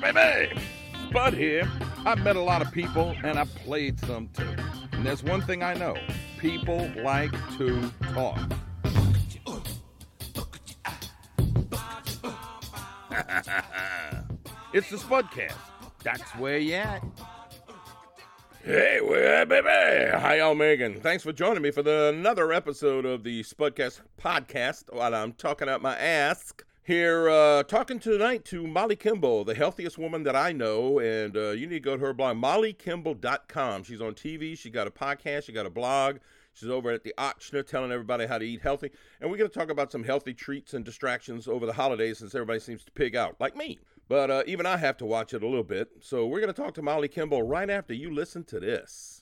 right, baby. Spud here. I've met a lot of people and I've played some too. And there's one thing I know people like to talk. it's the Spudcast. That's where you at. Hey, where baby? How y'all making? Thanks for joining me for the, another episode of the Spudcast podcast while I'm talking out my ass. Here, uh, talking tonight to Molly Kimball, the healthiest woman that I know, and uh, you need to go to her blog, mollykimball.com. She's on TV, she got a podcast, she got a blog. She's over at the Ochsner telling everybody how to eat healthy. And we're going to talk about some healthy treats and distractions over the holidays since everybody seems to pig out, like me. But uh, even I have to watch it a little bit. So we're going to talk to Molly Kimball right after you listen to this.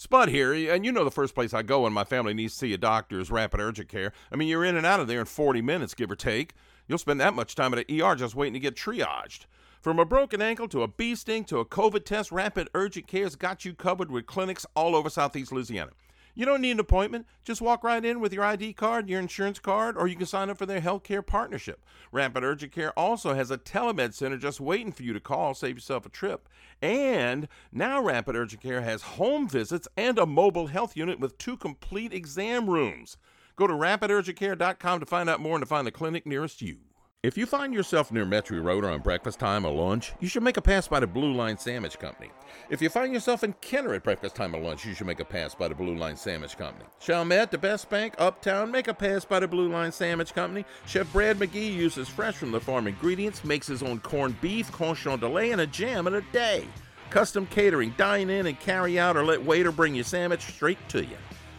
Spud here, and you know the first place I go when my family needs to see a doctor is Rapid Urgent Care. I mean, you're in and out of there in 40 minutes, give or take. You'll spend that much time at an ER just waiting to get triaged. From a broken ankle to a bee sting to a COVID test, Rapid Urgent Care's got you covered with clinics all over Southeast Louisiana. You don't need an appointment. Just walk right in with your ID card, your insurance card, or you can sign up for their healthcare partnership. Rapid Urgent Care also has a telemed center just waiting for you to call, save yourself a trip. And now Rapid Urgent Care has home visits and a mobile health unit with two complete exam rooms. Go to rapidurgentcare.com to find out more and to find the clinic nearest you. If you find yourself near Metairie Road or on breakfast time or lunch, you should make a pass by the Blue Line Sandwich Company. If you find yourself in Kenner at breakfast time or lunch, you should make a pass by the Blue Line Sandwich Company. Chalmette, the West Bank, uptown, make a pass by the Blue Line Sandwich Company. Chef Brad McGee uses fresh from the farm ingredients, makes his own corned beef, corn chandelay, and a jam in a day. Custom catering, dine in and carry out, or let waiter bring your sandwich straight to you.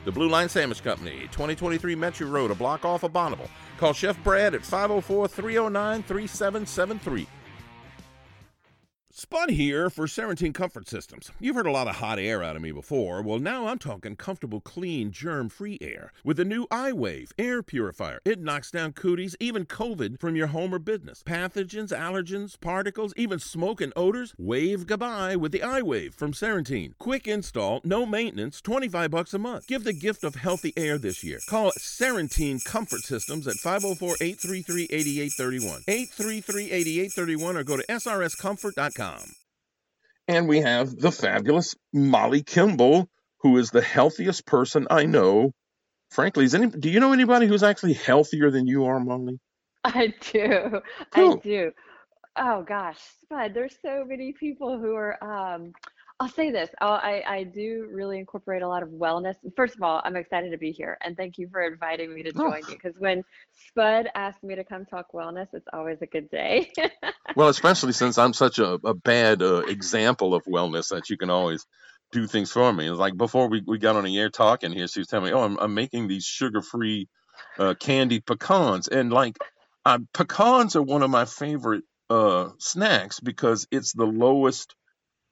The Blue Line Sandwich Company, 2023 Metairie Road, a block off of Bonnabel. Call Chef Brad at 504 309 3773. Spud here for Serentine Comfort Systems. You've heard a lot of hot air out of me before. Well, now I'm talking comfortable, clean, germ free air with the new iWave air purifier. It knocks down cooties, even COVID, from your home or business. Pathogens, allergens, particles, even smoke and odors. Wave goodbye with the iWave from Serentine. Quick install, no maintenance, 25 bucks a month. Give the gift of healthy air this year. Call Serentine Comfort Systems at 504 833 8831. 833 8831 or go to srscomfort.com. And we have the fabulous Molly Kimball, who is the healthiest person I know. Frankly, is any do you know anybody who's actually healthier than you are, Molly? I do. I do. Oh gosh, Spud, there's so many people who are um I'll say this. i I I do really incorporate a lot of wellness. First of all, I'm excited to be here and thank you for inviting me to Oh, join you because when Spud asked me to come talk wellness, it's always a good day. well, especially since I'm such a, a bad uh, example of wellness that you can always do things for me. It's like before we, we got on the air talking here, she was telling me, "Oh, I'm, I'm making these sugar-free uh, candied pecans," and like uh, pecans are one of my favorite uh, snacks because it's the lowest.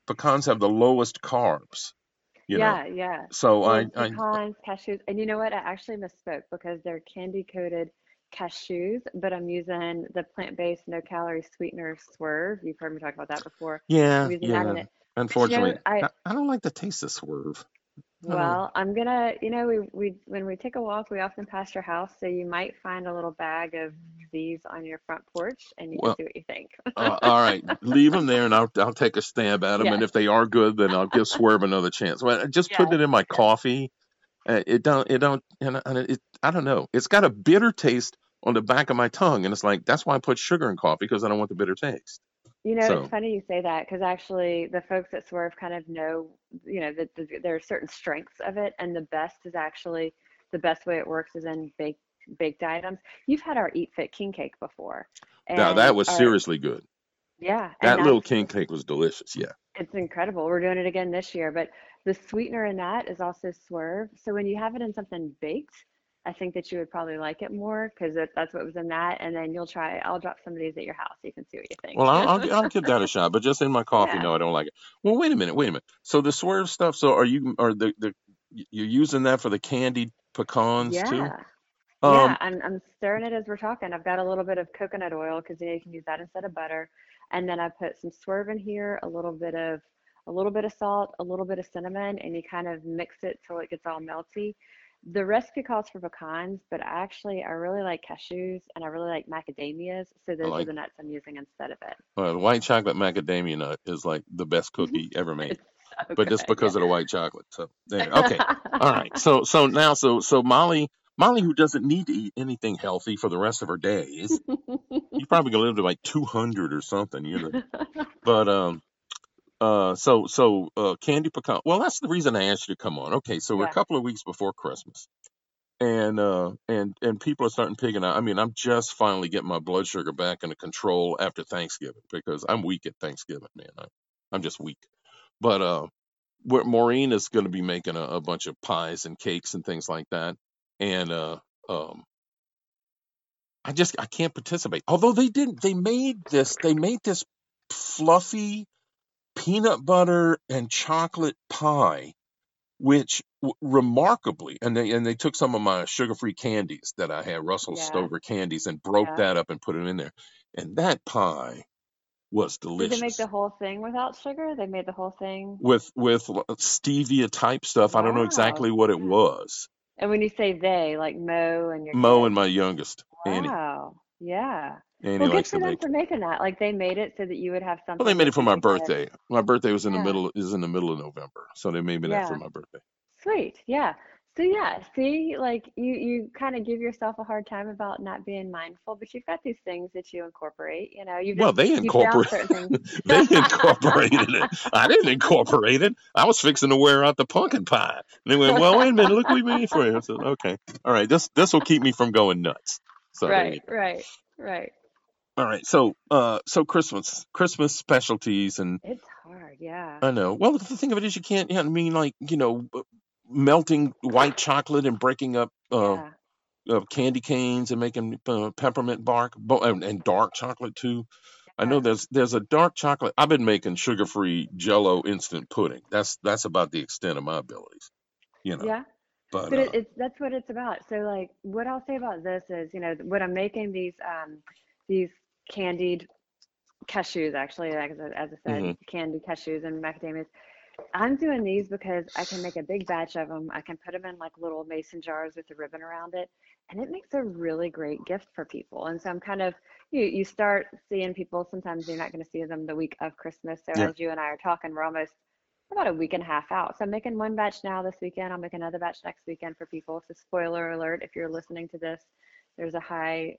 Pecans have the lowest carbs, you know. Yeah, yeah. So I, Well, I pecans, cashews, and you know what? I actually misspoke because they're candy coated cashews, but I'm using the plant-based no calorie sweetener Swerve. You've heard me talk about that before. yeah, yeah. But you know, Unfortunately, I I, I don't like the taste of swerve. I well, I'm gonna, you know, we we when we take a walk, we often pass your house, so you might find a little bag of these on your front porch, and you can Well, see what you think. Uh, all right, leave them there, and I'll I'll take a stab at them. And Yes, if they are good, then I'll give Swerve another chance. Well, just yes, putting it in my yes. coffee, uh, it don't it don't and, and it I don't know. It's got a bitter taste on the back of my tongue, and it's like that's why I put sugar in coffee because I don't want the bitter taste. You know, it's funny you say that because actually the folks at Swerve kind of know, you know, that the, there are certain strengths of it, and the best is actually the best way it works is in baked baked items. You've had our Eat Fit King Cake before, now that was our seriously good. yeah, That little king cake was delicious. Yeah. it's incredible. We're doing it again this year, but the sweetener in that is also Swerve. So when you have it in something baked, I think that you would probably like it more because that's what was in that. And then you'll try. I'll drop some of these at your house. so You can see what you think. Well, I'll, I'll I'll give that a shot, but just in my coffee, Yeah. no, I don't like it. Well, wait a minute, wait a minute. So the Swerve stuff. So are you are the the you're using that for the candied pecans too? Yeah. Um, Yeah, I'm I'm stirring it as we're talking. I've got a little bit of coconut oil because you know you can use that instead of butter. And then I put some swerve in here, a little bit of a little bit of salt, a little bit of cinnamon, and you kind of mix it till it gets all melty. The recipe calls for pecans, but actually I really like cashews and I really like macadamias. So I those are like the nuts I'm using instead of it. uh, the white chocolate macadamia nut is like the best cookie ever made, It's so but just good. because of the white chocolate. So there. Okay. All right. So so now so so Molly Molly who doesn't need to eat anything healthy for the rest of her days. You probably gonna live to like 200 or something, you know. But um uh so so uh candy pecan. Well, that's the reason I asked you to come on. Okay, so we're a couple of weeks before Christmas. And uh and and people are starting picking out. I mean, I'm just finally getting my blood sugar back into control after Thanksgiving because I'm weak at Thanksgiving, man. I, I'm just weak. But uh where Maureen is going to be making a, a bunch of pies and cakes and things like that. And uh um I just I can't participate. Although they didn't they made this they made this fluffy peanut butter and chocolate pie which w- remarkably and they and they took some of my sugar-free candies that I had Russell Yeah. Stover candies and broke Yeah. that up and put it in there. And that pie was delicious. Did they make delicious. the whole thing without sugar? They made the whole thing. With with l- uh, stevia type stuff. I don't know Wow. exactly what it was. And when you say they, like Mo and your Mo and kids. my youngest, Annie. Wow. Yeah. Annie Well, good likes for to them make for making that. Like they made it so that you would have something. Well, they made it for my birthday. My birthday was in the Yeah. middle is in the middle of November. So they made me that for Yeah. my birthday. Sweet. Yeah. So yeah, see, like you you kind of give yourself a hard time about not being mindful, but you've got these things that you incorporate, you know, you've Well, just they you found incorporate certain things. they incorporated it. I didn't incorporate it. I was fixing to wear out the pumpkin pie. And they went, Well, wait a minute, look what we made for you. I said, Okay. All right, this this will keep me from going nuts. So Right, right, right. All right. So uh so Christmas Christmas specialties and It's hard, yeah. I know. Well, the thing of it is you can't yeah, I mean like, you know, melting white chocolate and breaking up uh, Yeah. uh candy canes and making uh, peppermint bark bo- and, and dark chocolate too. I know there's there's a dark chocolate. I've been making sugar-free Jello instant pudding. That's that's about the extent of my abilities, you know. Yeah. But But it, uh, it's that's what it's about. So like what I'll say about this is, you know, when I'm making these um these candied cashews actually, like as I, as I said, mhm. candied cashews and macadamias. I'm doing these because I can make a big batch of them. I can put them in like little mason jars with a ribbon around it, and it makes a really great gift for people. And so I'm kind of you you start seeing people. Sometimes you're not going to see them the week of Christmas. So yeah. as you and I are talking, we're almost about a week and a half out. So I'm making one batch now this weekend. I'll make another batch next weekend for people. So spoiler alert, if you're listening to this, there's a high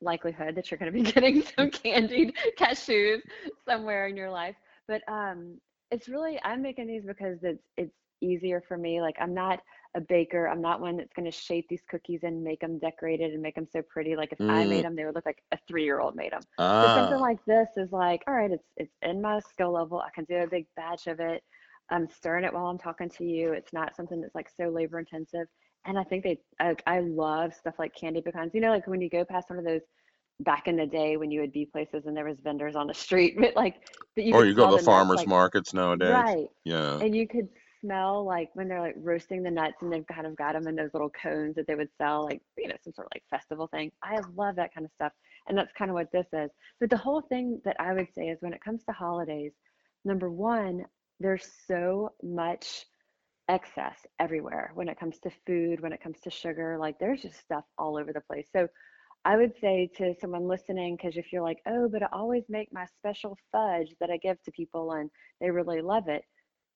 likelihood that you're going to be getting some candied cashews somewhere in your life. But um, it's really I'm making these because it's it's easier for me. Like I'm not a baker. I'm not one that's going to shape these cookies and make them decorated and make them so pretty. Like if I Mm, made them, they would look like a three-year-old made them. But something ah, like this is like, all right, it's it's in my skill level. I can do a big batch of it. I'm stirring it while I'm talking to you. It's not something that's like so labor intensive. And I think they, I, I love stuff like candy pecans. You know, like when you go past one of those back in the day when you would be places and there was vendors on the street, but like, but you or you go to the nuts farmers like markets nowadays. right, Yeah. and you could smell like when they're like roasting the nuts and they've kind of got them in those little cones that they would sell, like you know, some sort of like festival thing. I love that kind of stuff, and that's kind of what this is. But the whole thing that I would say is when it comes to holidays, number one, there's so much excess everywhere when it comes to food, when it comes to sugar, like there's just stuff all over the place. So I would say to someone listening, because if you're like, oh, but I always make my special fudge that I give to people and they really love it,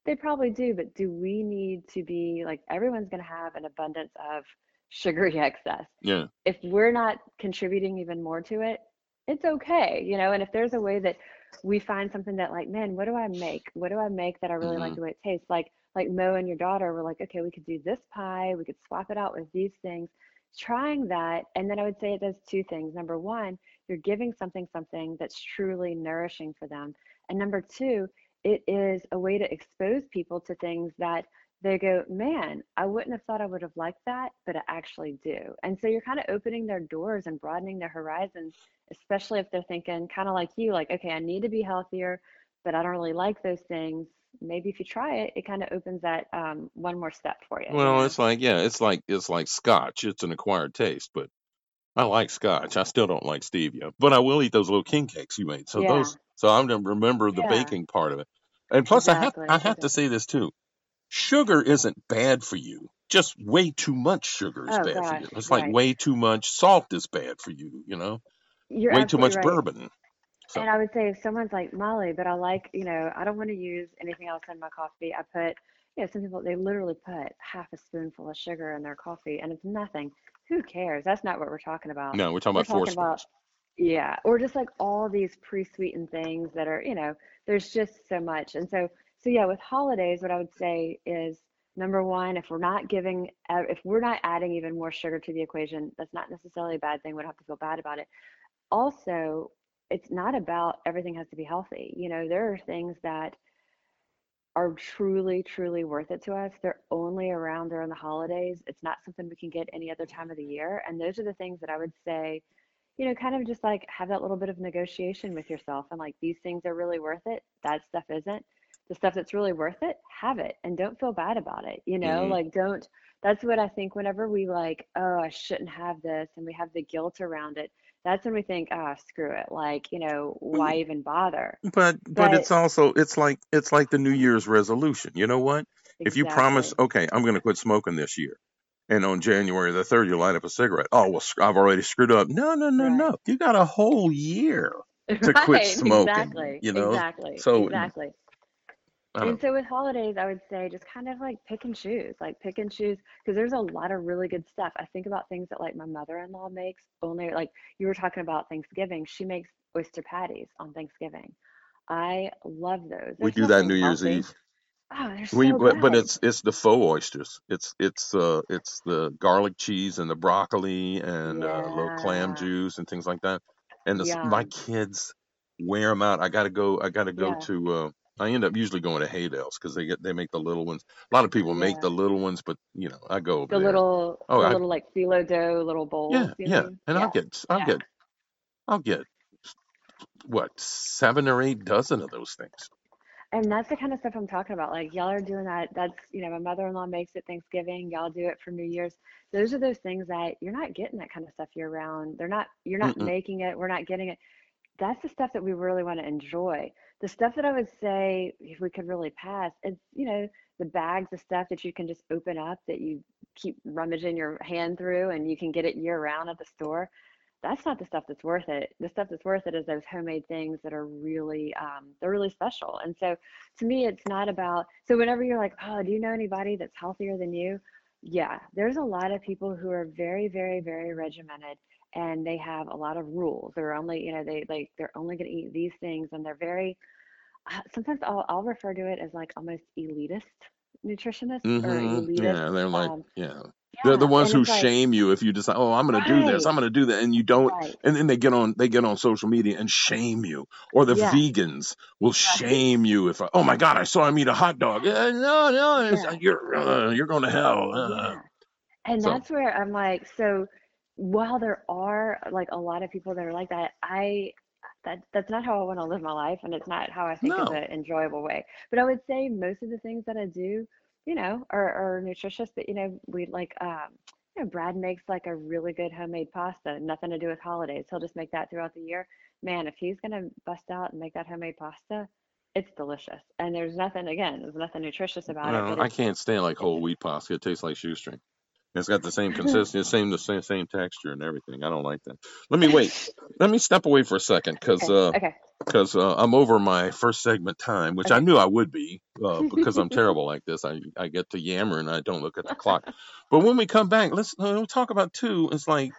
they probably do. But do we need to be like, everyone's going to have an abundance of sugary excess. Yeah. If we're not contributing even more to it, it's okay, you know. And if there's a way that we find something that, like, man, what do I make? What do I make that I really like hmm the way it tastes? Like, like Mo and your daughter were like, okay, we could do this pie, we could swap it out with these things. Trying that, and then I would say it does two things. Number one, you're giving something something that's truly nourishing for them. And number two, it is a way to expose people to things that they go, man, I wouldn't have thought I would have liked that, but I actually do. And so you're kind of opening their doors and broadening their horizons, especially if they're thinking kind of like you, like, okay, I need to be healthier, but I don't really like those things. Maybe if you try it, it kind of opens that um, one more step for you, Well, it's like yeah, it's like it's like scotch. It's an acquired taste, but I like scotch. I still don't like stevia, but I will eat those little king cakes you made. So Yeah, those, so I'm gonna remember the yeah, baking part of it. And plus, I have I have to say this too. Sugar isn't bad for you just way too much sugar is Oh bad for gosh, you. It's like right. way too much salt is bad for you. You know, You're way too absolutely much right. bourbon. So And I would say if someone's like Molly, but I like, you know, I don't want to use anything else in my coffee. I put, you know, some people they literally put half a spoonful of sugar in their coffee and it's nothing. Who cares? That's not what we're talking about. no, we're talking We're about four talking about spoons. Yeah, or just like all these pre-sweetened things that are, you know, there's just so much. And so, so yeah, with holidays, what I would say is number one, if we're not giving, if we're not adding even more sugar to the equation, that's not necessarily a bad thing. We don't have to feel bad about it. Also, it's not about everything has to be healthy. You know, there are things that are truly, truly worth it to us. They're only around during the holidays. It's not something we can get any other time of the year. And those are the things that I would say you know, kind of just like have that little bit of negotiation with yourself and like these things are really worth it. That stuff isn't. The stuff that's really worth it, have it and don't feel bad about it. You know, hmm like don't, that's what I think whenever we like, oh, I shouldn't have this and we have the guilt around it, that's when we think, ah, screw it. Like, you know, why even bother? But but But it's also it's like it's like the New Year's resolution. You know what? If you promise, okay, I'm going to quit smoking this year, and on January the third you light up a cigarette. Oh well, I've already screwed up. No, no, no, Right. no. You got a whole year to quit smoking. Exactly. You know, Exactly. so Exactly. Don't. And so with holidays, I would say just kind of like pick and choose, like pick and choose, because there's a lot of really good stuff. I think about things that like my mother-in-law makes only like you were talking about Thanksgiving. She makes oyster patties on Thanksgiving. I love those. We do that New Year's healthy. Eve. Oh, they're We so but, but good. it's it's the faux oysters. It's it's uh it's the garlic cheese and the broccoli and uh, a little clam juice and things like that. And the, my kids wear them out. I gotta go. I gotta go Yeah. to. Uh, I end up usually going to Haydel's because they get they make the little ones. A lot of people make Yeah. the little ones, but you know I go over The there. little Oh, the I little like phyllo dough little bowls, yeah you yeah, mean? and I'll Yeah. get I'll Yeah. get I'll get what seven or eight dozen of those things. And that's the kind of stuff I'm talking about. Like y'all are doing that. That's, you know, my mother-in-law makes it Thanksgiving. Y'all do it for New Year's. Those are those things that you're not getting that kind of stuff year round. They're not, you're not Mm-mm. making it. We're not getting it. That's the stuff that we really want to enjoy. The stuff that I would say, if we could really pass, it's, you know, the bags of stuff that you can just open up that you keep rummaging your hand through and you can get it year round at the store that's not the stuff that's worth it. The stuff that's worth it is those homemade things that are really, um, they're really special. And so to me, it's not about, so whenever you're like, oh, do you know anybody that's healthier than you? Yeah, there's a lot of people who are very, very, very regimented and they have a lot of rules. They're only, you know, they like, they're only going to eat these things and they're very, uh, sometimes I'll, I'll refer to it as like almost elitist nutritionists Mm-hmm. elitist, Yeah, they're like, um, yeah. They're the ones who like, shame you if you decide, oh, I'm going to do this, I'm going to do that, and you don't, right. and then they get on, they get on social media and shame you, or the Yeah, vegans will right. shame you if, I, oh my God, I saw him eat a hot dog. Uh, no, no, Yeah. you're, uh, you're going to hell. Uh. And So, that's where I'm like, so while there are like a lot of people that are like that, I that that's not how I want to live my life and it's not how I think is an enjoyable way. But I would say most of the things that I do, you know, are, are nutritious, but you know, we like um you know, Brad makes like a really good homemade pasta, nothing to do with holidays. He'll just make that throughout the year. Man, if he's gonna bust out and make that homemade pasta, it's delicious. And there's nothing, again, there's nothing nutritious about it, I can't stand like whole wheat pasta. It tastes like shoestring. It's got the same consistency, same the same same texture and everything. I don't like that. Let me wait. Let me step away for a second because okay, uh, okay, because uh, I'm over my first segment time, which I knew I would be uh, because I'm terrible like this. I I get to yammer and I don't look at the clock. But when we come back, let's uh, we'll talk about two. It's like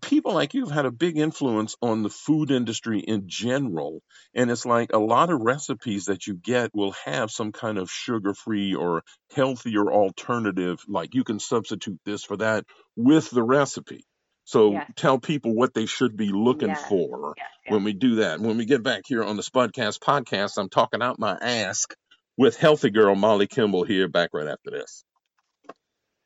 people like you have had a big influence on the food industry in general, and it's like a lot of recipes that you get will have some kind of sugar-free or healthier alternative. Like you can substitute this for that with the recipe. So Yes, tell people what they should be looking yes, for yes, when we do that. When we get back here on the Spudcast podcast, I'm talking out my ask with healthy girl Molly Kimball here. Back right after this.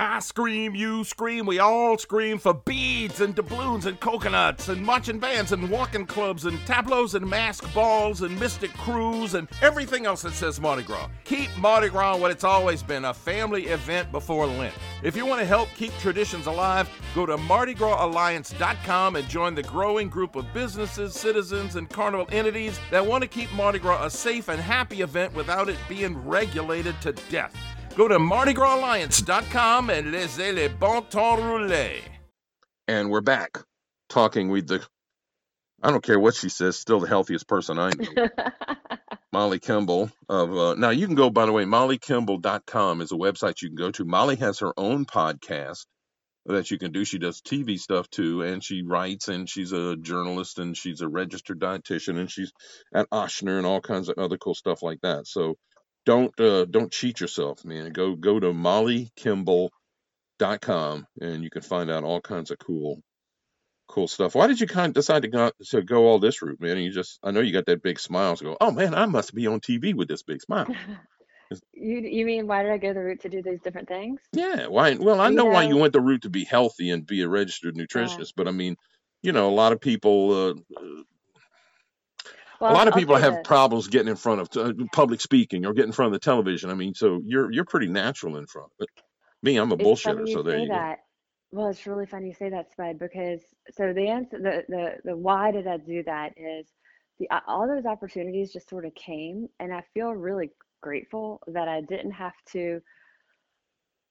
I scream, you scream, we all scream for beads and doubloons and coconuts and marching bands and walking clubs and tableaus and mask balls and mystic crews and everything else that says Mardi Gras. Keep Mardi Gras what it's always been a family event before Lent. If you want to help keep traditions alive, go to MardiGrasAlliance.com and join the growing group of businesses, citizens, and carnival entities that want to keep Mardi Gras a safe and happy event without it being regulated to death. Go to MardiGrasAlliance.com and laissez les bon temps rouler. And we're back talking with the, I don't care what she says, still the healthiest person I know, Molly Kimball. Of uh, Now, you can go, by the way, mollykimball.com is a website you can go to. Molly has her own podcast that you can do. She does TV stuff too, and she writes, and she's a journalist, and she's a registered dietitian, and she's at Ochsner and all kinds of other cool stuff like that. So don't uh, don't cheat yourself, man. Go go to mollykimball.com and you can find out all kinds of cool cool stuff. Why did you kind of decide to go to go all this route, man? You just I know you got that big smile to go. Oh man, I must be on TV with this big smile. you you mean why did I go the route to do these different things? Yeah, why? Well, I You know why you went the route to be healthy and be a registered yeah. nutritionist, but I mean, you know, a lot of people uh, Well, a lot of I'll people have problems getting in front of uh, public speaking or getting in front of the television. I mean, so you're you're pretty natural in front. But me, I'm a It's bullshitter, so there you go. that. Well, it's really funny you say that, Spud, because so the answer, the the the why did I do that is the all those opportunities just sort of came, and I feel really grateful that I didn't have to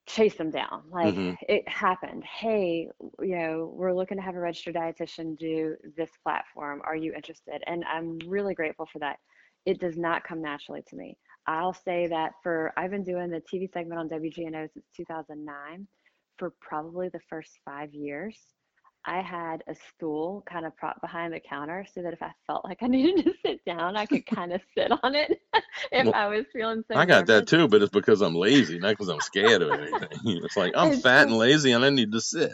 chase them down. Like hmm it happened. Hey, you know, we're looking to have a registered dietitian do this platform. Are you interested? And I'm really grateful for that. It does not come naturally to me. I'll say that for I've been doing the TV segment on WGNO since 2009. For probably the first five years, I had a stool kind of propped behind the counter so that if I felt like I needed to sit down, I could kind of sit on it if Well, I was feeling so I got that too, but it's because I'm lazy, not because I'm scared of anything. It's like I'm fat and lazy and I need to sit.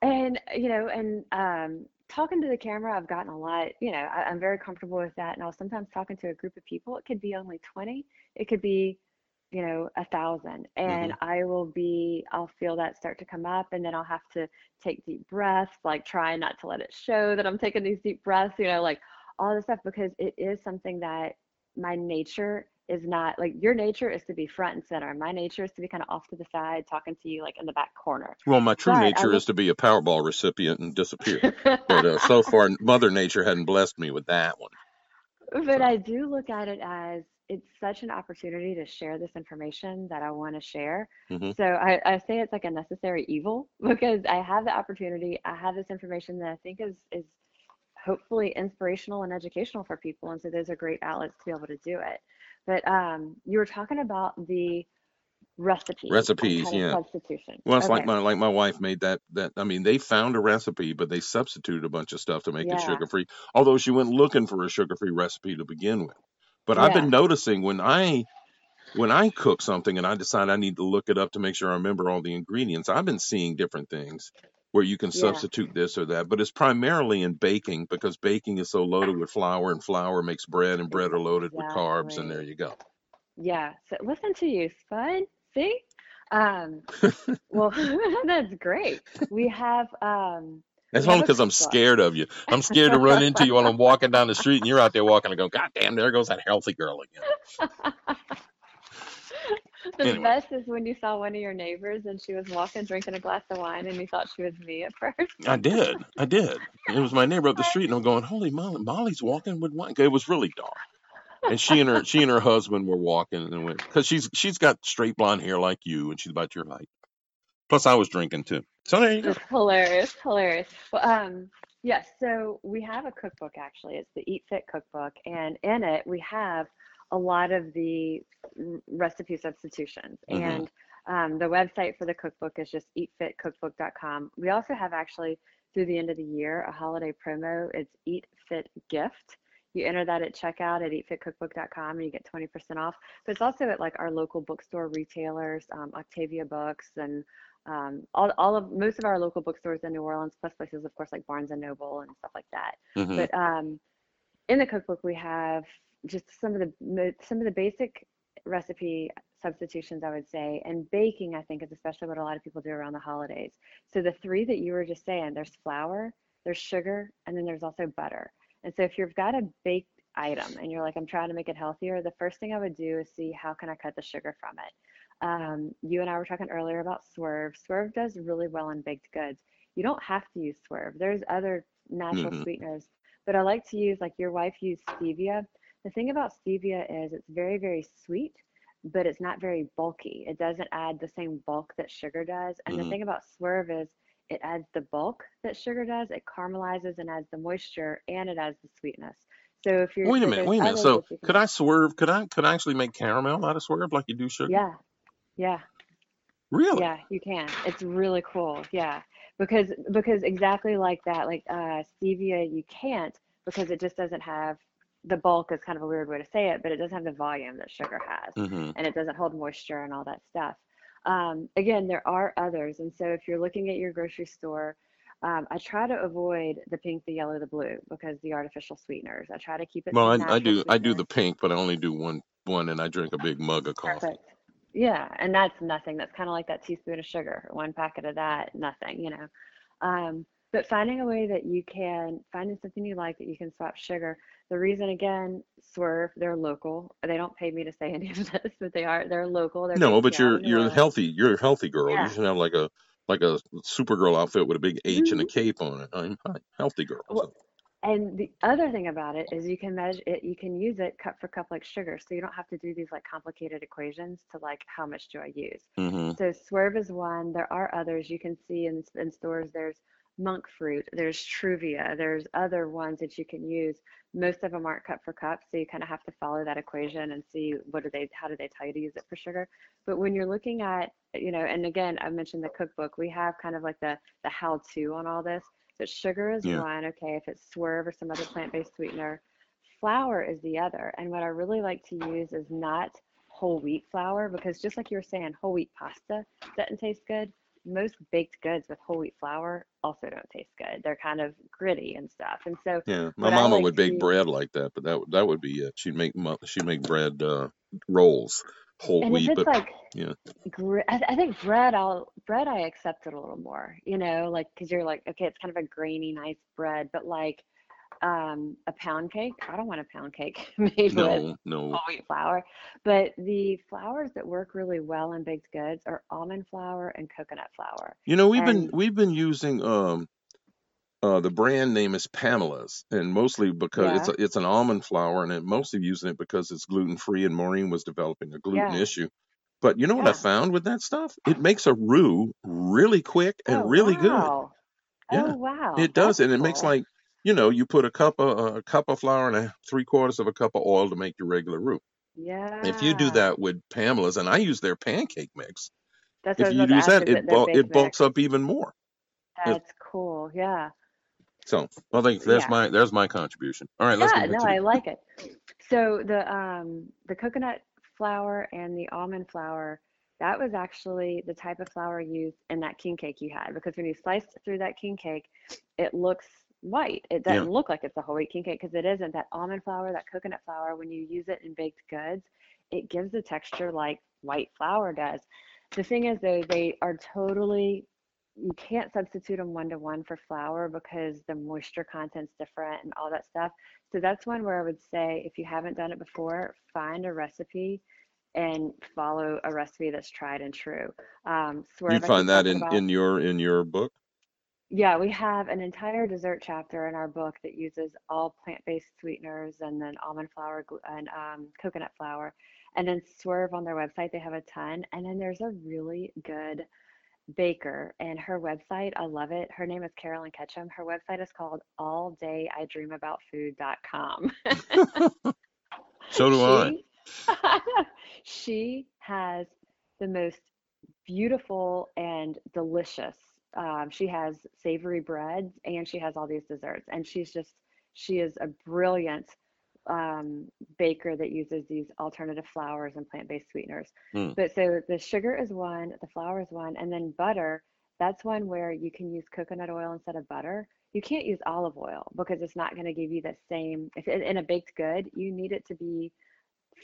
And you know, and um, talking to the camera, I've gotten a lot. You know, I, I'm very comfortable with that. And I'll sometimes talking to a group of people. It could be only 20. It could be, you know, a thousand. And I will be. I'll feel that start to come up, and then I'll have to take deep breaths, like try not to let it show that I'm taking these deep breaths. You know, like all this stuff because it is something that my nature is not like your nature is to be front and center. My nature is to be kind of off to the side, talking to you like in the back corner. Well, my true But nature is to be a Powerball recipient and disappear. But uh, so far, Mother Nature hadn't blessed me with that one. But So, I do look at it as it's such an opportunity to share this information that I want to share. hmm So I, I say it's like a necessary evil because I have the opportunity, I have this information that I think is is hopefully inspirational and educational for people. And so those are great outlets to be able to do it. But um, you were talking about the recipes recipes, yeah. substitutions. Well, it's like my like my wife made that that I mean they found a recipe, but they substituted a bunch of stuff to make it sugar free. Although she went looking for a sugar free recipe to begin with. But I've been noticing when I when I cook something and I decide I need to look it up to make sure I remember all the ingredients, I've been seeing different things where you can Yeah. substitute this or that. But it's primarily in baking because baking is so loaded with flour and flour makes bread and bread are loaded with carbs and there Exactly. you go. Yeah. So listen to you, Spud. See? Um, well, that's great. We have um That's only because I'm scared of you. I'm scared to run into you while I'm walking down the street and you're out there walking and go, God damn, there goes that healthy girl again. The Anyway. best is when you saw one of your neighbors and she was walking drinking a glass of wine and you thought she was me at first. I did. I did. It was my neighbor up the street and I'm going, Holy moly, Molly's walking with wine. It was really dark. And she and her she and her husband were walking and went because she's she's got straight blonde hair like you and she's about your height. Plus I was drinking too. So there you go. Hilarious, hilarious. Well, um, yes, so we have a cookbook actually. It's the Eat Fit cookbook, and in it we have a lot of the recipe substitutions. Mhm. And um, the website for the cookbook is just eatfitcookbook.com. We also have actually through the end of the year a holiday promo. It's Eat Fit Gift. You enter that at checkout at eatfitcookbook.com and you get 20% off. But it's also at like our local bookstore retailers, um, Octavia Books and um, all, all of most of our local bookstores in New Orleans, plus places, of course, like Barnes and Noble and stuff like that. Mhm. But um, in the cookbook, we have just some of the some of the basic recipe substitutions I would say. And baking, I think, is especially what a lot of people do around the holidays. So the three that you were just saying, there's flour, there's sugar, and then there's also butter. And so if you've got a baked item and you're like, I'm trying to make it healthier, the first thing I would do is see how can I cut the sugar from it. Um, you and I were talking earlier about Swerve. Swerve does really well in baked goods. You don't have to use Swerve. There's other natural hmm sweeteners, but I like to use like your wife used stevia. The thing about stevia is it's very, very sweet, but it's not very bulky. It doesn't add the same bulk that sugar does. And the hmm thing about Swerve is it adds the bulk that sugar does. It caramelizes and adds the moisture and it adds the sweetness. So if you're Wait a minute, wait a minute. So could I swerve? Could I could I actually make caramel out of swerve like you do sugar? yeah, yeah. Really? Yeah, you can. It's really cool. Yeah. Because because exactly like that, like uh stevia you can't because it just doesn't have the bulk is kind of a weird way to say it, but it doesn't have the volume that sugar has hmm and it doesn't hold moisture and all that stuff. Um, again, there are others. And so if you're looking at your grocery store, um, I try to avoid the pink, the yellow, the blue because the artificial sweeteners. I try to keep it Well, I I do I do the pink, but I only do one one, and I drink a big mug of coffee. Perfect. Yeah, and that's nothing. That's kind of like that teaspoon of sugar, one packet of that, nothing, you know. Um, but finding a way that you can, finding something you like that you can swap sugar. The reason, again, Swerve, they're local. They don't pay me to say any of this, but they are, they're local. They're No, but you're you're healthy. You're a healthy girl. Yeah. You should have like a like a Supergirl outfit with a big H and Mhm. a cape on it. I'm a healthy girl. Well, So. And the other thing about it is you can measure it, you can use it cup for cup like sugar. So you don't have to do these like complicated equations to like how much do I use. hmm So Swerve is one. There are others you can see in, in stores. There's monk fruit, there's Truvia, there's other ones that you can use. Most of them aren't cup for cup, so you kind of have to follow that equation and see what do they, how do they tell you to use it for sugar. But when you're looking at, you know, and again, I mentioned the cookbook. We have kind of like the the how-to on all this. But sugar is Yeah. one. Okay, if it's Swerve or some other plant-based sweetener, flour is the other. And what I really like to use is not whole wheat flour because just like you were saying, whole wheat pasta doesn't taste good. Most baked goods with whole wheat flour also don't taste good. They're kind of gritty and stuff. And so Yeah, my mama like would bake use, bread like that, but that would- that would be it. She'd make she'd make bread uh, rolls, whole and if wheat, it's but like yeah, I, I think bread, I'll bread I accept it a little more, you know, like because you're like, okay, it's kind of a grainy, nice bread, but like um a pound cake, I don't want a pound cake made with no, no. whole wheat flour. But the flours that work really well in baked goods are almond flour and coconut flour. You know, we've been we've been using um uh the brand name is Pamela's, and mostly because it's a, it's an almond flour, and it mostly using it because it's gluten free, and Maureen was developing a gluten yeah, issue. But you know what I yeah. found with that stuff? It makes a roux really quick and Oh, really good. wow. Yeah, Oh, wow. it does, That's and it makes cool. like you know you put a cup of a cup of flour and a three quarters of a cup of oil to make your regular roux. Yeah. If you do Yeah. that with Pamela's, and I use their pancake mix, That's what I if was you about to use ask. that, Is it it their bul- baked it bulks mix? up even more. If, That's cool. Yeah. So I think there's Yeah. my there's my contribution. All right, let's Yeah, no, I the like it. So the um the coconut flour and the almond flour, that was actually the type of flour used in that king cake you had because when you slice through that king cake, it looks white. It doesn't look like it's a whole wheat king cake because it isn't. That almond flour, that coconut flour, when you use it in baked goods, it gives a texture like white flour does. The thing is though, they are totally you can't substitute them one to one for flour because the moisture content's different and all that stuff. So that's one where I would say if you haven't done it before, find a recipe and follow a recipe that's tried and true. Um, Swerve, I find that in about. in your in your book. Yeah, we have an entire dessert chapter in our book that uses all plant-based sweeteners and then almond flour and um, coconut flour. And then Swerve on their website, they have a ton. And then there's a really good baker and her website, I love it. Her name is Carolyn Ketchum. Her website is called alldayidreamaboutfood.com. So do I. she she has the most beautiful and delicious um, she has savory breads and she has all these desserts and she's just she is a brilliant um, baker that uses these alternative flours and plant-based sweeteners Mm. but so the sugar is one the flour is one and then butter that's one where you can use coconut oil instead of butter you can't use olive oil because it's not going to give you the same if in a baked good you need it to be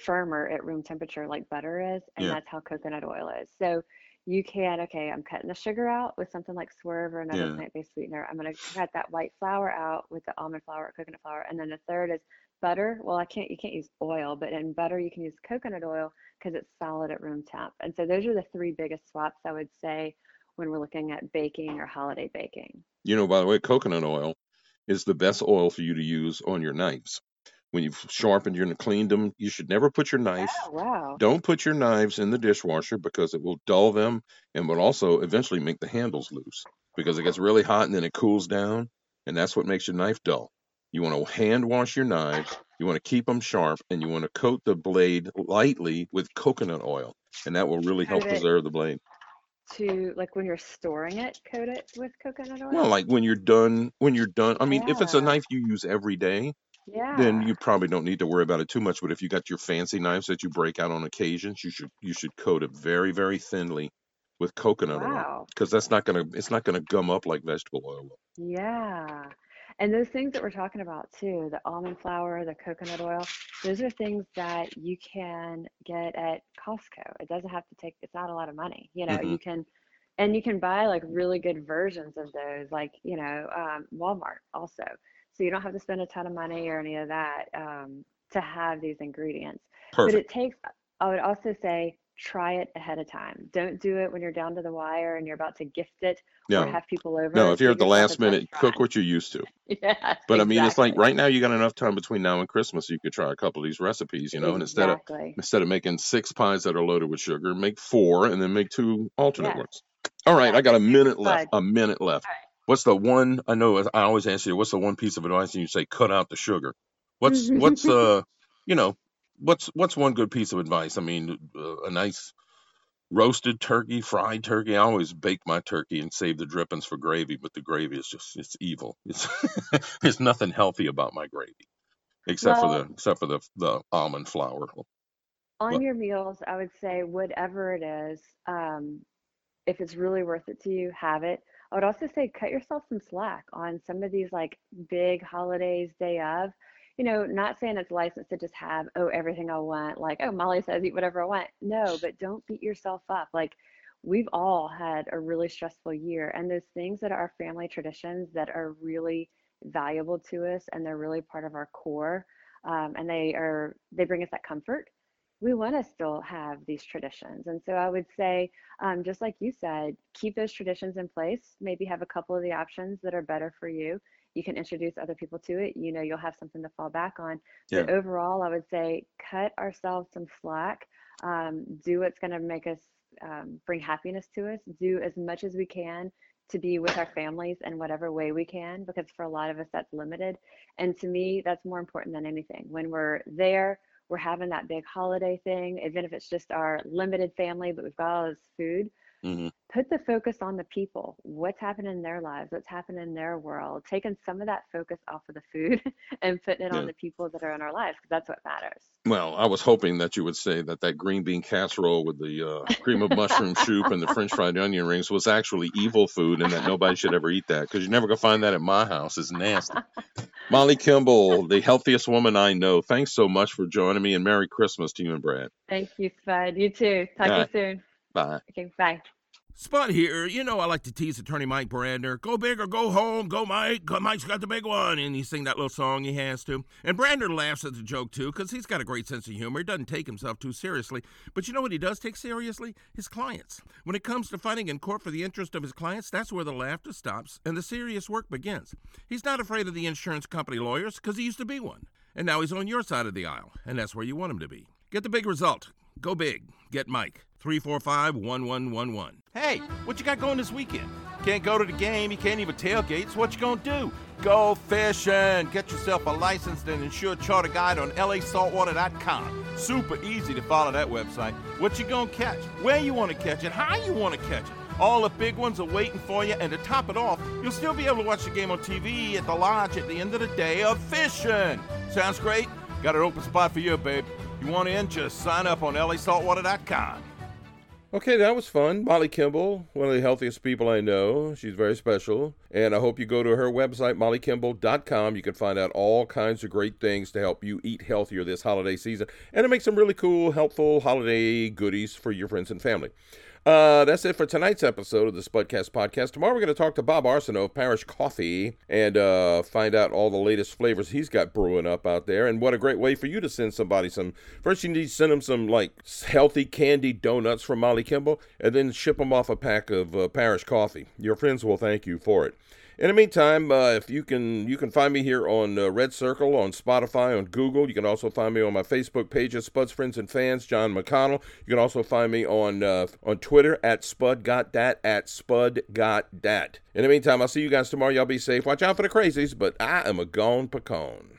firmer at room temperature like butter is, and Yeah. that's how coconut oil is. So you can, okay, I'm cutting the sugar out with something like Swerve or another Yeah. plant-based sweetener. I'm gonna cut that white flour out with the almond flour or coconut flour. And then the third is butter. Well, I can't, you can't use oil, but in butter you can use coconut oil because it's solid at room temp. And so those are the three biggest swaps I would say when we're looking at baking or holiday baking. You know, by the way, coconut oil is the best oil for you to use on your knives. When you've sharpened your and cleaned them, you should never put your knife. Oh, wow. Don't put your knives in the dishwasher because it will dull them and will also eventually make the handles loose because it gets really hot and then it cools down, and that's what makes your knife dull. You want to hand wash your knives, you want to keep them sharp, and you want to coat the blade lightly with coconut oil, and that will really help preserve the blade. to like when you're storing it, coat it with coconut oil? Well, like when you're done, when you're done, I mean, if it's a knife you use every day, yeah. then you probably don't need to worry about it too much. But if you got your fancy knives that you break out on occasions, you should you should coat it very very thinly with coconut oil because that's not gonna it's not gonna gum up like vegetable oil will. Yeah. And those things that we're talking about too, the almond flour, the coconut oil, those are things that you can get at Costco. It doesn't have to take, it's not a lot of money. You know, Mhm. you can, and you can buy like really good versions of those, like, you know, um, Walmart also. So you don't have to spend a ton of money or any of that um, to have these ingredients. But it takes, I would also say, try it ahead of time. Don't do it when you're down to the wire and you're about to gift it or No, have people over. no. If you're at the last minute, cook what you're used to. Yes, But I mean, it's like exactly. right now you got enough time between now and Christmas. You could try a couple of these recipes, you know, and instead of Exactly. instead of making six pies that are loaded with sugar, make four and then make two alternate Yes. ones. All right, I got a minute left. A minute left. All. What's the one? I know I always ask you, what's the one piece of advice? And you say, cut out the sugar. What's what's uh, you know, what's what's one good piece of advice? I mean, uh, a nice roasted turkey, fried turkey. I always bake my turkey and save the drippings for gravy, but the gravy is just it's evil. It's there's nothing healthy about my gravy except for the except for the the almond flour. on What? your meals, I would say whatever it is, um, if it's really worth it to you, have it. I would also say cut yourself some slack on some of these like big holidays, day of. You know, not saying it's licensed to just have, oh, everything I want, like, oh, Molly says eat whatever I want. No, but don't beat yourself up. Like, we've all had a really stressful year, and those things that are family traditions that are really valuable to us and they're really part of our core, um, and they are, they bring us that comfort we want to still have these traditions. And so I would say, um, just like you said, keep those traditions in place. Maybe have a couple of the options that are better for you. You can introduce other people to it. You know, you'll have something to fall back on. Yeah. But overall, I would say cut ourselves some slack. Um, do what's going to make us um, bring happiness to us. Do as much as we can to be with our families in whatever way we can, because for a lot of us, that's limited. And to me, that's more important than anything. When we're there, we're having that big holiday thing, even if it's just our limited family, but we've got all this food. Hmm Put the focus on the people. What's happening in their lives? What's happening in their world? Taking some of that focus off of the food and putting it Yeah. on the people that are in our lives, because that's what matters. Well, I was hoping that you would say that that green bean casserole with the uh, cream of mushroom soup and the French fried onion rings was actually evil food, and that nobody should ever eat that because you're never gonna find that at my house. It's nasty. Molly Kimball, the healthiest woman I know. Thanks so much for joining me, and Merry Christmas to you and Brad. Thank you, Spud. You too. Talk All to you right, soon. Bye. Okay, bye. Spud here. You know I like to tease attorney Mike Brandner. Go big or go home. Go Mike. Mike's got the big one. And he sing that little song he has to. And Brandner laughs at the joke too because he's got a great sense of humor. He doesn't take himself too seriously. But you know what he does take seriously? His clients. When it comes to fighting in court for the interest of his clients, that's where the laughter stops and the serious work begins. He's not afraid of the insurance company lawyers because he used to be one. And now he's on your side of the aisle. And that's where you want him to be. Get the big result. Go big. Get Mike. 345 1111. Hey, what you got going this weekend? Can't go to the game, you can't even tailgate, so what you gonna do? Go fishing! Get yourself a licensed and insured charter guide on lasaltwater.com. Super easy to follow that website. What you gonna catch? Where you wanna catch it? How you wanna catch it? All the big ones are waiting for you, and to top it off, you'll still be able to watch the game on TV at the lodge at the end of the day of fishing. Sounds great? Got an open spot for you, babe. You want in? Just sign up on lasaltwater.com. Okay, that was fun. Molly Kimball, one of the healthiest people I know. She's very special. And I hope you go to her website, mollykimball.com. You can find out all kinds of great things to help you eat healthier this holiday season. And to make some really cool, helpful holiday goodies for your friends and family. Uh, that's it for tonight's episode of the Spudcast podcast. Tomorrow we're going to talk to Bob Arsenault of Parish Coffee and uh, find out all the latest flavors he's got brewing up out there. And what a great way for you to send somebody some. First, you need to send them some like healthy candy donuts from Molly Kimball, and then ship them off a pack of uh, Parish Coffee. Your friends will thank you for it. In the meantime, uh, if you can, you can find me here on uh, Red Circle, on Spotify, on Google. You can also find me on my Facebook pages, Spud's Friends and Fans, John McConnell. You can also find me on uh, on Twitter at Spud Got Dat at Spud Got Dat. In the meantime, I'll see you guys tomorrow. Y'all be safe. Watch out for the crazies, but I am a gone pecan.